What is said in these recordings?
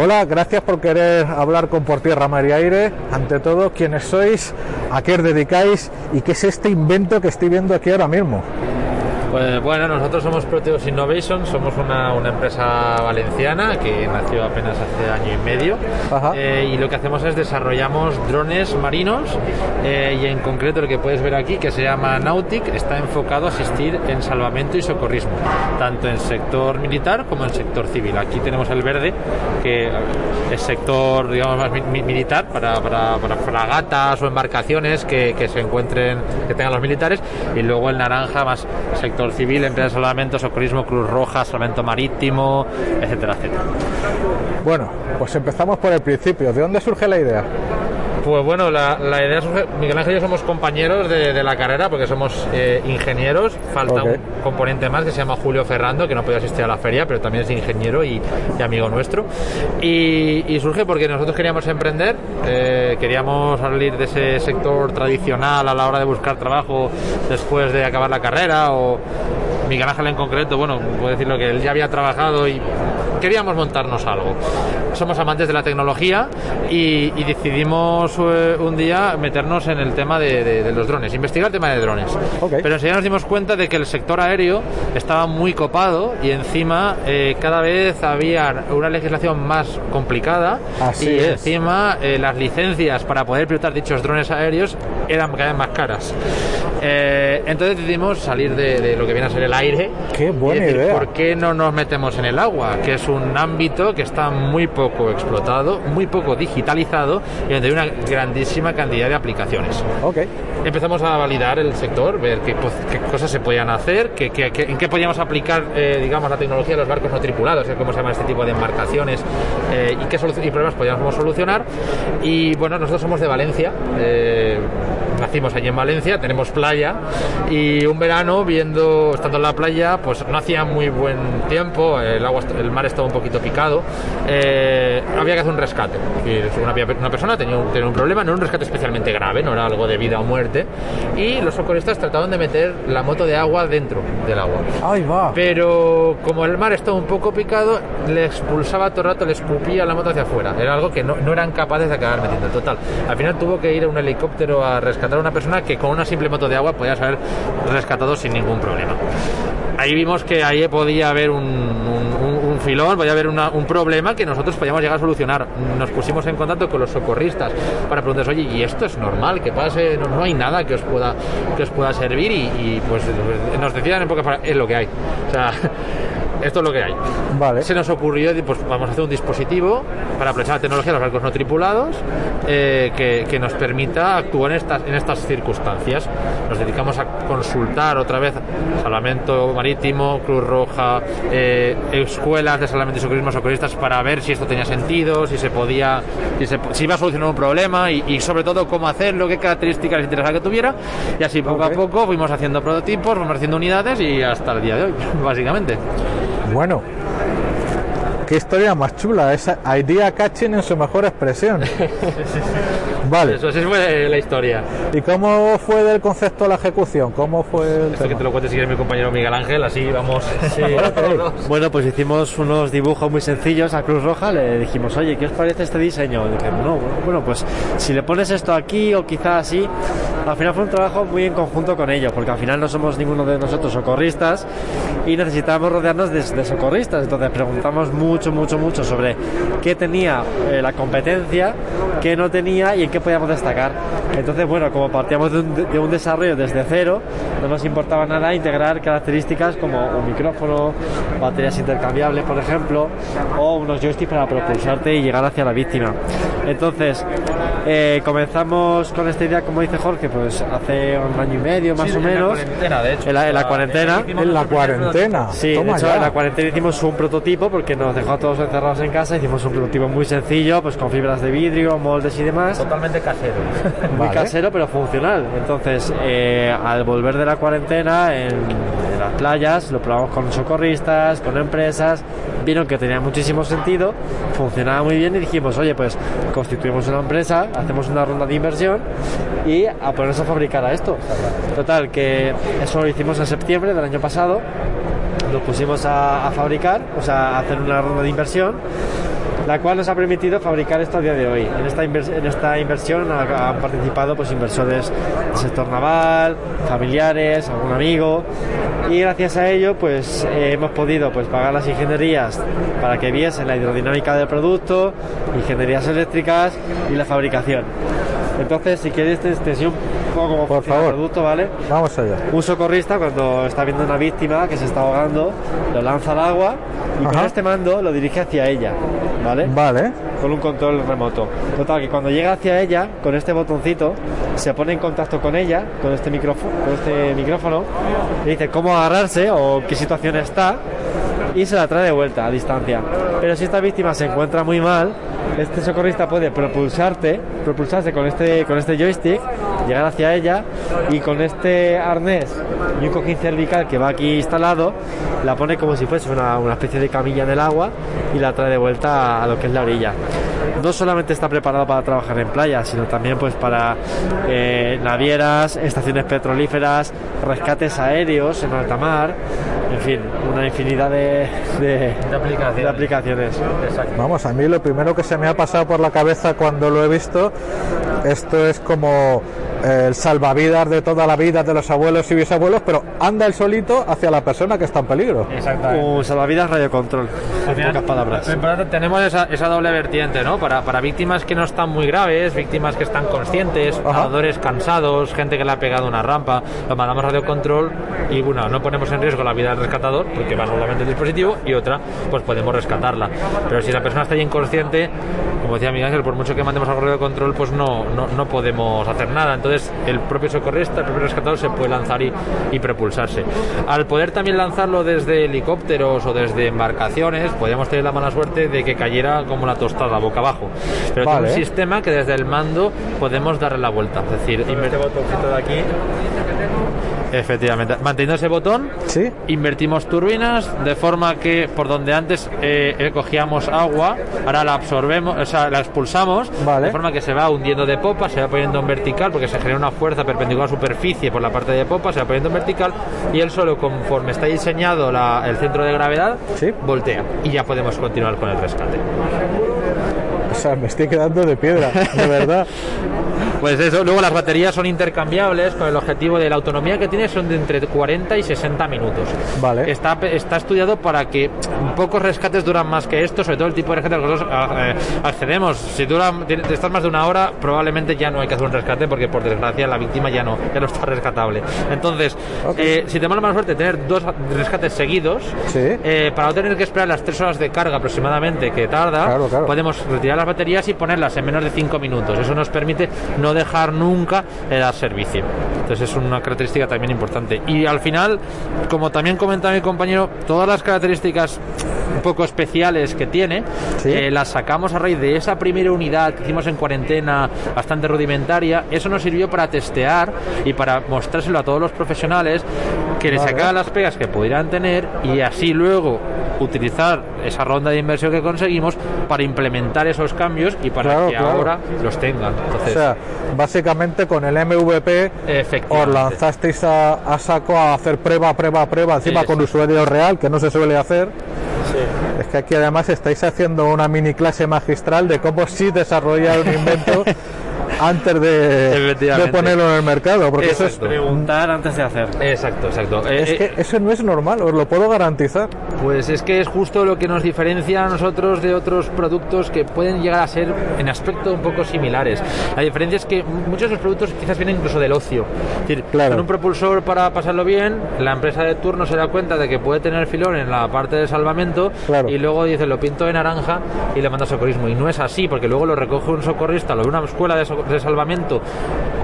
Hola, gracias por querer hablar con Por Tierra, Mar y Aire. Ante todo, ¿quiénes sois? ¿A qué os dedicáis? ¿Y qué es este invento que estoy viendo aquí ahora mismo? Pues bueno, nosotros somos Proteus Innovation, somos una, una empresa valenciana que nació apenas hace año y medio eh, y lo que hacemos es desarrollamos drones marinos eh, y en concreto lo que puedes ver aquí que se llama Nautic está enfocado a asistir en salvamento y socorrismo, tanto en sector militar como en sector civil. Aquí tenemos el verde que es sector digamos más militar para, para, para, fragatas o embarcaciones que, que se encuentren, que tengan los militares y luego el naranja más sector sector civil, empresas de salvamento, socorrismo, Cruz Roja, salvamento marítimo, etcétera, etcétera. Bueno, pues empezamos por el principio. ¿De dónde surge la idea? Pues bueno, la, idea surge. Miguel Ángel y yo somos compañeros de, la carrera porque somos eh, ingenieros. Falta un componente más que se llama Julio Ferrando, que no puede asistir a la feria, pero también es ingeniero y, amigo nuestro. Y, surge porque nosotros queríamos emprender, eh, queríamos salir de ese sector tradicional a la hora de buscar trabajo después de acabar la carrera o Miguel Ángel en concreto, bueno, puedo decirlo que él ya había trabajado y queríamos montarnos algo. Somos amantes de la tecnología y, decidimos eh, un día meternos en el tema de, los drones, investigar el tema de drones. Pero enseguida nos dimos cuenta de que el sector aéreo estaba muy copado y encima eh, cada vez había una legislación más complicada y encima eh, las licencias para poder pilotar dichos drones aéreos eran cada vez más caras. entonces decidimos salir de, lo que viene a ser el aire. Qué buena idea. ¿Por qué no nos metemos en el agua? Que es un ámbito que está muy poco explotado, muy poco digitalizado y donde hay una grandísima cantidad de aplicaciones. Okay. Empezamos a validar el sector, ver qué, cosas se podían hacer, qué, en qué podíamos aplicar, eh, digamos, la tecnología de los barcos no tripulados, cómo se llama este tipo de embarcaciones eh, y qué y problemas podíamos solucionar. Y bueno, nosotros somos de Valencia. Eh, nacimos allí en Valencia, tenemos playa y un verano viendo, estando en la playa, pues no hacía muy buen tiempo, el, agua, el mar estaba un poquito picado, eh, había que hacer un rescate. Una, una persona tenía un, tenía un, problema, no era un rescate especialmente grave, no era algo de vida o muerte, y los socorristas trataban de meter la moto de agua dentro del agua. Ahí va. Pero como el mar estaba un poco picado, le expulsaba todo el rato, le escupía la moto hacia afuera. Era algo que no, no eran capaces de acabar metiendo. Total, al final tuvo que ir a un helicóptero a rescatar a una persona que con una simple moto de agua podía ser rescatado sin ningún problema. Ahí vimos que ahí podía haber un, un, filón, podía haber un problema que nosotros podíamos llegar a solucionar. Nos pusimos en contacto con los socorristas para preguntarles, oye, ¿y esto es normal que pase? No, hay nada que os pueda, que os pueda servir y, pues nos decían en pocas es lo que hay. O sea, esto es lo que hay. Vale. Se nos ocurrió, pues vamos a hacer un dispositivo para aprovechar la tecnología de los barcos no tripulados eh, que, nos permita actuar en estas, en estas circunstancias. Nos dedicamos a consultar otra vez salvamento marítimo, Cruz Roja, eh, escuelas de salvamento y socorrismo, socorristas para ver si esto tenía sentido, si se podía, si, se, si iba a solucionar un problema y, sobre todo cómo hacerlo, qué características interesaban que tuviera. Y así poco a poco fuimos haciendo prototipos, fuimos haciendo unidades y hasta el día de hoy, básicamente. Bueno, qué historia más chula, esa idea catching en su mejor expresión. Vale. Eso, sí fue la historia. ¿Y cómo fue del concepto a la ejecución? ¿Cómo fue el Esto que te lo cuente si quieres mi compañero Miguel Ángel, así vamos. bueno, pues hicimos unos dibujos muy sencillos a Cruz Roja, le dijimos, oye, ¿qué os parece este diseño? Y dije, no, bueno, pues si le pones esto aquí o quizás así, al final fue un trabajo muy en conjunto con ellos, porque al final no somos ninguno de nosotros socorristas y necesitábamos rodearnos de, socorristas, entonces preguntamos mucho, mucho, mucho sobre qué tenía eh, la competencia, qué no tenía y en qué podíamos destacar. Entonces, bueno, como partíamos de un, desarrollo desde cero, no nos importaba nada integrar características como un micrófono, baterías intercambiables, por ejemplo, o unos joysticks para propulsarte y llegar hacia la víctima. Entonces, eh, comenzamos con esta idea, como dice Jorge, pues hace un año y medio más o menos. En la cuarentena, de hecho. En la, cuarentena. En la cuarentena. Sí, de hecho, en la cuarentena hicimos un prototipo porque nos dejó a todos encerrados en casa. Hicimos un prototipo muy sencillo, pues con fibras de vidrio, moldes y demás. Totalmente casero. muy casero, pero funcional. Entonces, eh, al volver de la cuarentena, en, en las playas, lo probamos con socorristas, con empresas, vieron que tenía muchísimo sentido, funcionaba muy bien y dijimos, oye, pues constituimos una empresa hacemos una ronda de inversión y a ponernos a fabricar a esto. Total, que eso lo hicimos en septiembre del año pasado, lo pusimos a, fabricar, o sea, a hacer una ronda de inversión la cual nos ha permitido fabricar esto a día de hoy. En esta, en esta inversión han participado pues, inversores del sector naval, familiares, algún amigo, y gracias a ello pues eh, hemos podido pues, pagar las ingenierías para que viesen la hidrodinámica del producto, ingenierías eléctricas y la fabricación. Entonces, si quieres, te, te un poco como Por favor. el producto, ¿vale? Vamos allá. Un socorrista, cuando está viendo una víctima que se está ahogando, lo lanza al agua y con Ajá. este mando lo dirige hacia ella, ¿vale? Vale. Con un control remoto. Total, que cuando llega hacia ella, con este botoncito, se pone en contacto con ella, con este micrófono, con este micrófono, y dice cómo agarrarse o qué situación está, y se la trae de vuelta a distancia. Pero si esta víctima se encuentra muy mal, este socorrista puede propulsarte, propulsarse con este, con este joystick, llegar hacia ella y con este arnés y un cojín cervical que va aquí instalado, la pone como si fuese una, una especie de camilla en el agua y la trae de vuelta a lo que es la orilla. No solamente está preparado para trabajar en playa, sino también pues para eh, navieras, estaciones petrolíferas, rescates aéreos en alta mar, en fin, una infinidad de, de- De aplicaciones. de aplicaciones. Exacto. Vamos, a mí lo primero que se me ha pasado por la cabeza cuando lo he visto, esto es como el salvavidas de toda la vida de los abuelos y bisabuelos, pero anda el solito hacia la persona que está en peligro. Exactamente. Un salvavidas radiocontrol, Al en final, pocas palabras. tenemos esa, esa doble vertiente, ¿no? Para, para víctimas que no están muy graves, víctimas que están conscientes, Ajá. nadadores cansados, gente que le ha pegado una rampa, lo mandamos a radiocontrol y una, no ponemos en riesgo la vida del rescatador porque va solamente el dispositivo y otra, pues podemos rescatarla. Pero si la persona está ya inconsciente, como decía Miguel Ángel, por mucho que mandemos al radiocontrol, pues no, no, no podemos hacer nada. Entonces el propio socorrista, el propio rescatador se puede lanzar y, y propulsarse. Al poder también lanzarlo desde helicópteros o desde embarcaciones, podríamos tener la mala suerte de que cayera como la tostada, boca abajo. Pero Vale. tiene un sistema que desde el mando podemos darle la vuelta. Es decir, inver- botoncito de aquí. Efectivamente, manteniendo ese botón, ¿Sí? invertimos turbinas de forma que por donde antes eh, eh, cogíamos agua, ahora la absorbemos, o sea, la expulsamos, Vale. de forma que se va hundiendo de popa, se va poniendo en vertical porque se genera una fuerza perpendicular a la superficie por la parte de popa, se va poniendo en vertical y él solo conforme está diseñado la- el centro de gravedad, Sí. voltea y ya podemos continuar con el rescate. Sea, me estoy quedando de piedra, de verdad. Pues eso, luego las baterías son intercambiables con el objetivo de la autonomía que tiene son de entre 40 y 60 minutos. Vale. Está, está estudiado para que pocos rescates duran más que esto, sobre todo el tipo de rescate que nosotros eh, accedemos. Si dura, te estás más de una hora, probablemente ya no hay que hacer un rescate porque por desgracia la víctima ya no, ya no está rescatable. Entonces, eh, si tenemos la mala suerte de tener dos rescates seguidos, Sí. eh, para no tener que esperar las tres horas de carga aproximadamente que tarda, Claro, claro. podemos retirar las baterías y ponerlas en menos de 5 minutos. Eso nos permite no dejar nunca dar servicio. Entonces es una característica también importante. Y al final, como también comentaba mi compañero, todas las características un poco especiales que tiene, Sí. eh, las sacamos a raíz de esa primera unidad que hicimos en cuarentena bastante rudimentaria. Eso nos sirvió para testear y para mostrárselo a todos los profesionales que le Vale. sacaban las pegas que pudieran tener y así luego utilizar esa ronda de inversión que conseguimos para implementar esos cambios y para Claro, que claro. ahora los tengan. O Entonces, sea, básicamente con el MVP os lanzasteis a, a saco a hacer prueba, prueba, prueba, encima Sí, con sí. usuario real, que no se suele hacer. Es que aquí además estáis haciendo una mini clase magistral de cómo sí desarrollar un invento antes de, de ponerlo en el mercado, porque eso es. Preguntar antes de hacer. Exacto, exacto. Eh, es eh, que eso no es normal, os lo puedo garantizar. Pues es que es justo lo que nos diferencia a nosotros de otros productos que pueden llegar a ser en aspecto un poco similares. La diferencia es que muchos de los productos quizás vienen incluso del ocio. Es decir, Claro. con un propulsor para pasarlo bien, la empresa de turno se da cuenta de que puede tener filón en la parte de salvamento Claro. y luego dice lo pinto de naranja y le manda socorrismo. Y no es así, porque luego lo recoge un socorrista, lo ve una escuela de, so- de salvamento,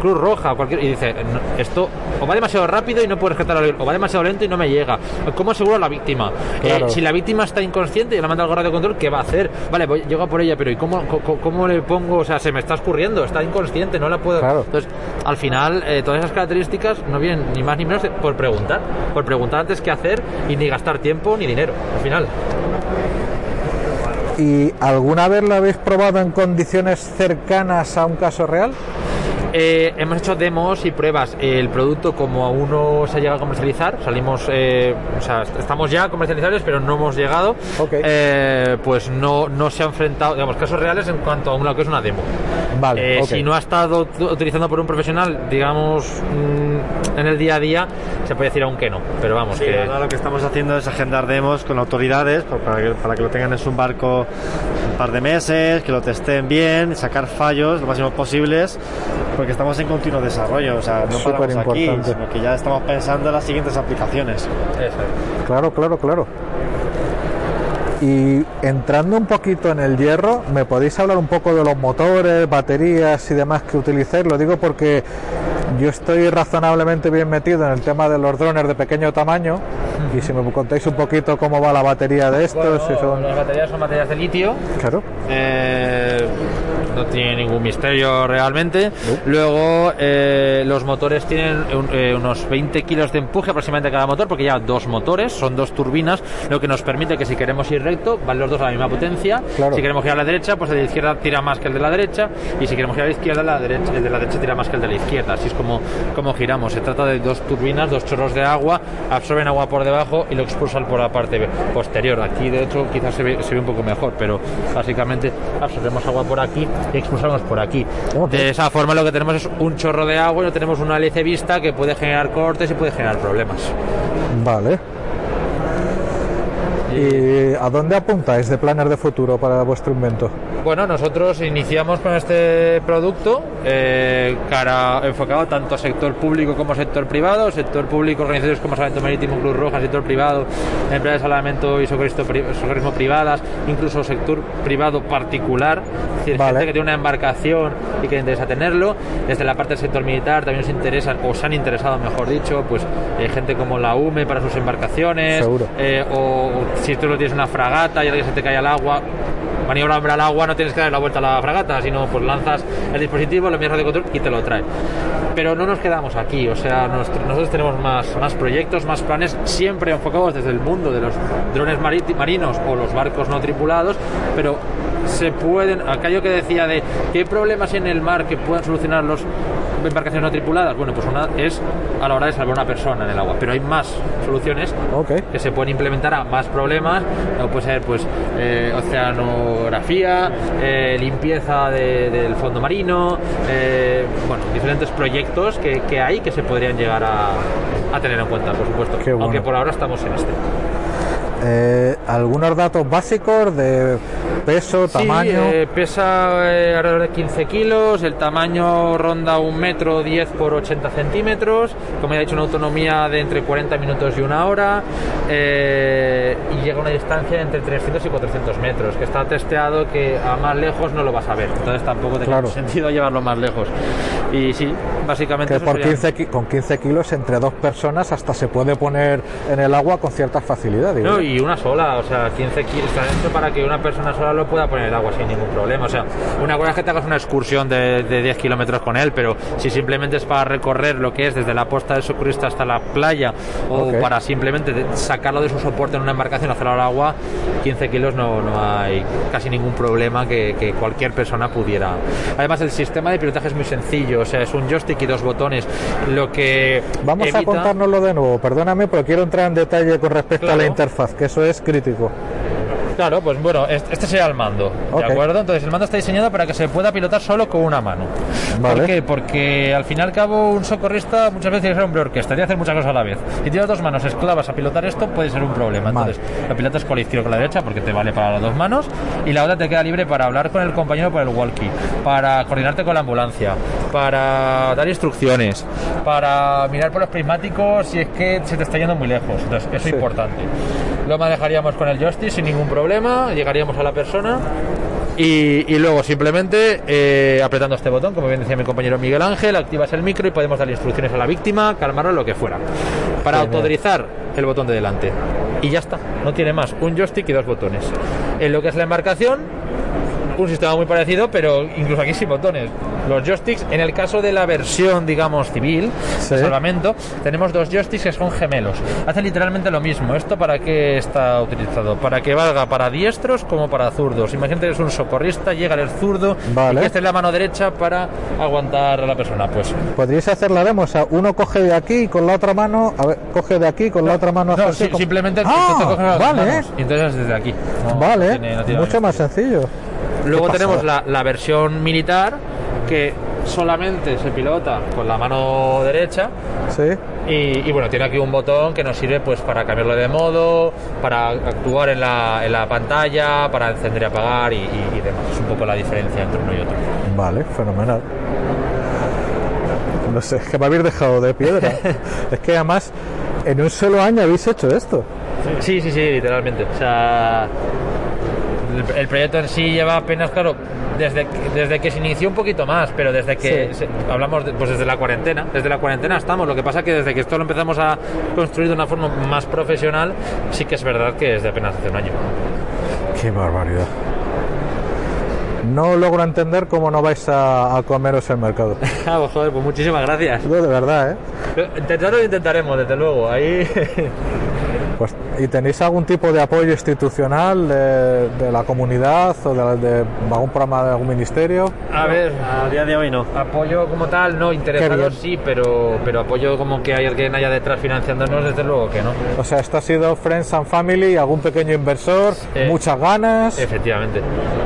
Cruz Roja cualquier y dice "No, esto o va demasiado rápido y no puedo rescatar al o va demasiado lento y no me llega. ¿Cómo aseguro a la víctima? Eh, Claro. si la víctima está inconsciente y la manda al radio de control, ¿qué va a hacer? Vale, voy, llego a por ella, pero ¿y cómo, co- cómo, le pongo? O sea, se me está escurriendo, está inconsciente, no la puedo. Claro. Entonces, al final, eh, todas esas características no vienen ni más ni menos por preguntar, por preguntar antes qué hacer y ni gastar tiempo ni dinero. Al final. ¿Y alguna vez lo habéis probado en condiciones cercanas a un caso real? Eh, hemos hecho demos y pruebas. El producto, como aún no se ha llegado a comercializar, salimos, eh, o sea, estamos ya comercializables, pero no hemos llegado. Eh, pues no, no se ha enfrentado, digamos, casos reales en cuanto a una que es una demo. Vale, Eh, ok. Si no ha estado utilizando por un profesional, digamos, mm, en el día a día, se puede decir aún que no. Pero vamos, Sí, que. ahora lo que estamos haciendo es agendar demos con autoridades para que, para que lo tengan en su barco un par de meses, que lo testen bien, sacar fallos lo máximo posibles, porque estamos en continuo desarrollo, o sea, no paramos aquí, sino que ya estamos pensando en las siguientes aplicaciones. Eso es. Claro, claro, claro. Y entrando un poquito en el hierro, ¿me podéis hablar un poco de los motores, baterías y demás que utilizáis? Lo digo porque yo estoy razonablemente bien metido en el tema de los drones de pequeño tamaño y si me contáis un poquito cómo va la batería de estos, Bueno, si son... Las baterías son baterías de litio. Claro, Eh, no tiene ningún misterio realmente. Luego, eh, los motores tienen un- eh, unos 20 kilos de empuje aproximadamente cada motor, porque ya dos motores, son dos turbinas, lo que nos permite que si queremos ir recto, van los dos a la misma potencia. Claro. Si queremos girar a la derecha, pues el de la izquierda tira más que el de la derecha. Y si queremos girar a la izquierda, la derecha, el de la derecha tira más que el de la izquierda. Así es como, como giramos. Se trata de dos turbinas, dos chorros de agua, absorben agua por debajo y lo expulsan por la parte posterior. Aquí, de hecho, quizás se ve, se ve un poco mejor, pero básicamente absorbemos agua por aquí y expulsamos por aquí. De esa forma lo que tenemos es un chorro de agua y no tenemos una hélice vista que puede generar cortes y puede generar problemas. vale. ¿Y a dónde apuntáis de planes de futuro para vuestro invento? Bueno, nosotros iniciamos con este producto eh, cara, enfocado tanto a sector público como sector privado, sector público, organizaciones como Salvamento Marítimo, Cruz Roja, sector privado, empresas de salvamento y socorrismo, pri- socorrismo privadas, incluso sector privado particular, es decir, Vale. gente que tiene una embarcación y que le interesa tenerlo, desde la parte del sector militar también nos interesan, o se han interesado mejor dicho, pues eh, gente como la UME para sus embarcaciones, Seguro. eh, o si tú no tienes una fragata y alguien se te cae al agua, maniobra al agua, no tienes que dar la vuelta a la fragata, sino pues lanzas el dispositivo, lo envías de control y te lo trae. Pero no nos quedamos aquí, o sea, nosotros tenemos más, más proyectos, más planes, siempre enfocados desde el mundo de los drones marinos o los barcos no tripulados, pero se pueden, aquello que decía de qué problemas en el mar que puedan solucionar los embarcaciones no tripuladas, bueno, pues una es a la hora de salvar a una persona en el agua, pero hay más soluciones que se pueden implementar a más problemas, como puede ser pues eh, oceanografía, eh, limpieza de- del fondo marino, eh, bueno, diferentes proyectos que, que hay que se podrían llegar a, a tener en cuenta, por supuesto. Bueno. Aunque por ahora estamos en este. Eh, algunos datos básicos de peso, tamaño. Sí, eh, pesa eh, alrededor de 15 kilos, el tamaño ronda un metro 10 por 80 centímetros, como ya he dicho, una autonomía de entre 40 minutos y una hora, eh, y llega a una distancia de entre 300 y 400 metros, que está testeado que a más lejos no lo vas a ver, entonces tampoco tiene Claro. sentido llevarlo más lejos. Y sí, básicamente... que eso por sería- 15, ki- con 15 kilos entre dos personas hasta se puede poner en el agua con cierta facilidad. No, y una sola, o sea, 15 kilos está hecho para que una persona sola lo pueda poner el agua sin ningún problema. O sea, una cosa es que te hagas una excursión de, de 10 kilómetros con él, pero si simplemente es para recorrer lo que es desde la posta del socorrista hasta la playa o para simplemente sacarlo de su soporte en una embarcación, hacerlo al agua, 15 kilos no, no hay casi ningún problema que, que cualquier persona pudiera. Además, el sistema de pilotaje es muy sencillo, o sea, es un joystick y dos botones, lo que Vamos a evita- contárnoslo de nuevo, perdóname, pero quiero entrar en detalle con respecto a la interfaz, que eso es crítico. Claro, pues bueno, este sería el mando, Ok. ¿de acuerdo? Entonces el mando está diseñado para que se pueda pilotar solo con una mano. Vale. ¿Por qué? Porque al fin y al cabo un socorrista muchas veces que ser hombre orquesta, tiene que hacer muchas cosas a la vez. Si tienes dos manos esclavas a pilotar esto puede ser un problema. Entonces lo pilotas con la izquierda o con la derecha porque te vale para las dos manos y la otra te queda libre para hablar con el compañero por el walkie, para coordinarte con la ambulancia, para dar instrucciones, para mirar por los prismáticos si es que se te está yendo muy lejos. Entonces eso es Sí. importante. Lo manejaríamos con el joystick sin ningún problema, llegaríamos a la persona y, y luego simplemente eh, apretando este botón, como bien decía mi compañero Miguel Ángel, activas el micro y podemos darle instrucciones a la víctima, calmarlo, lo que fuera. Para Genial. autorizar el botón de delante. Y ya está, no tiene más, un joystick y dos botones. En lo que es la embarcación, un sistema muy parecido, pero incluso aquí sin botones. Los joysticks, en el caso de la versión, digamos, civil, Sí. de salvamento, tenemos dos joysticks que son gemelos. Hacen literalmente lo mismo. ¿Esto para qué está utilizado? Para que valga para diestros como para zurdos. Imagínate que es un socorrista, llega el zurdo Vale. y que esté en la mano derecha para aguantar a la persona. Pues Podríais hacer la demo, o sea, uno coge de aquí y con la otra mano, a ver, coge de aquí con la otra mano hace no, así sí, como- simplemente Ah, te coges las vale, manos y entonces desde aquí. No vale, tiene- no tiene mucho más sencillo. Luego tenemos la versión militar que solamente se pilota con la mano derecha Sí, y, y, bueno, tiene aquí un botón que nos sirve pues para cambiarlo de modo, para actuar en la, en la pantalla, para encender y apagar y, y- y demás. Es un poco la diferencia entre uno y otro. vale, fenomenal. No sé, es que me habéis dejado de piedra. es que además, en un solo año habéis hecho esto. Sí, sí, sí, literalmente. O sea, el, el proyecto en sí lleva apenas, claro, desde, que- desde que se inició un poquito más, pero desde que Sí. se- hablamos, de- pues desde la cuarentena, desde la cuarentena estamos. Lo que pasa que desde que esto lo empezamos a construir de una forma más profesional, sí que es verdad que es de apenas hace un año. Qué barbaridad. No logro entender cómo no vais a, a comeros el mercado. Ah, pues, joder, pues muchísimas gracias. No, de verdad, ¿eh? Intentarlo intentaremos, desde luego. Ahí. ¿Y tenéis algún tipo de apoyo institucional de, de la comunidad o de, de algún programa de algún ministerio? A ver, A día de hoy no. Apoyo como tal, no, interesados sí, pero, pero apoyo como que hay alguien allá detrás financiándonos, desde luego que no. O sea, esto ha sido Friends and Family, algún pequeño inversor, Eh, muchas ganas. Efectivamente,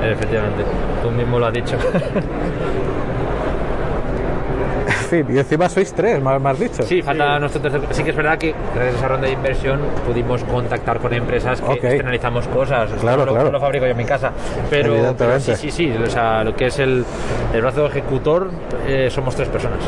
efectivamente. Tú mismo lo has dicho. Y encima sois tres, me has dicho. Sí, falta nuestro tercer. Sí que es verdad que gracias a esa ronda de inversión pudimos contactar con empresas que Ok. externalizamos cosas. Claro, no lo, claro. no lo fabrico yo en mi casa. Pero, pero Evidentemente. sí, sí, sí. O sea, lo que es el, el brazo ejecutor eh, somos tres personas.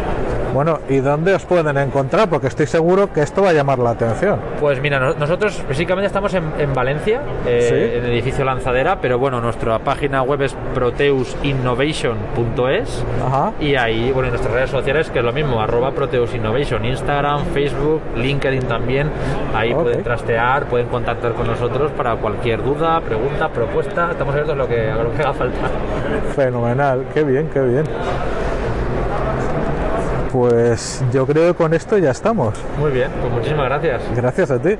Bueno, ¿y dónde os pueden encontrar? Porque estoy seguro que esto va a llamar la atención. Pues mira, no- nosotros básicamente estamos en, en Valencia, eh, Sí. en el edificio Lanzadera, pero bueno, nuestra página web es proteusinnovation.es y ahí, bueno, en nuestras redes sociales, que es lo mismo, arroba Proteus Innovation, Instagram, Facebook, LinkedIn también, ahí pueden trastear, pueden contactar con nosotros para cualquier duda, pregunta, propuesta, estamos abiertos a lo que, a lo que haga falta. Fenomenal, qué bien, qué bien. Pues yo creo que con esto ya estamos. Muy bien, pues muchísimas gracias. Gracias a ti.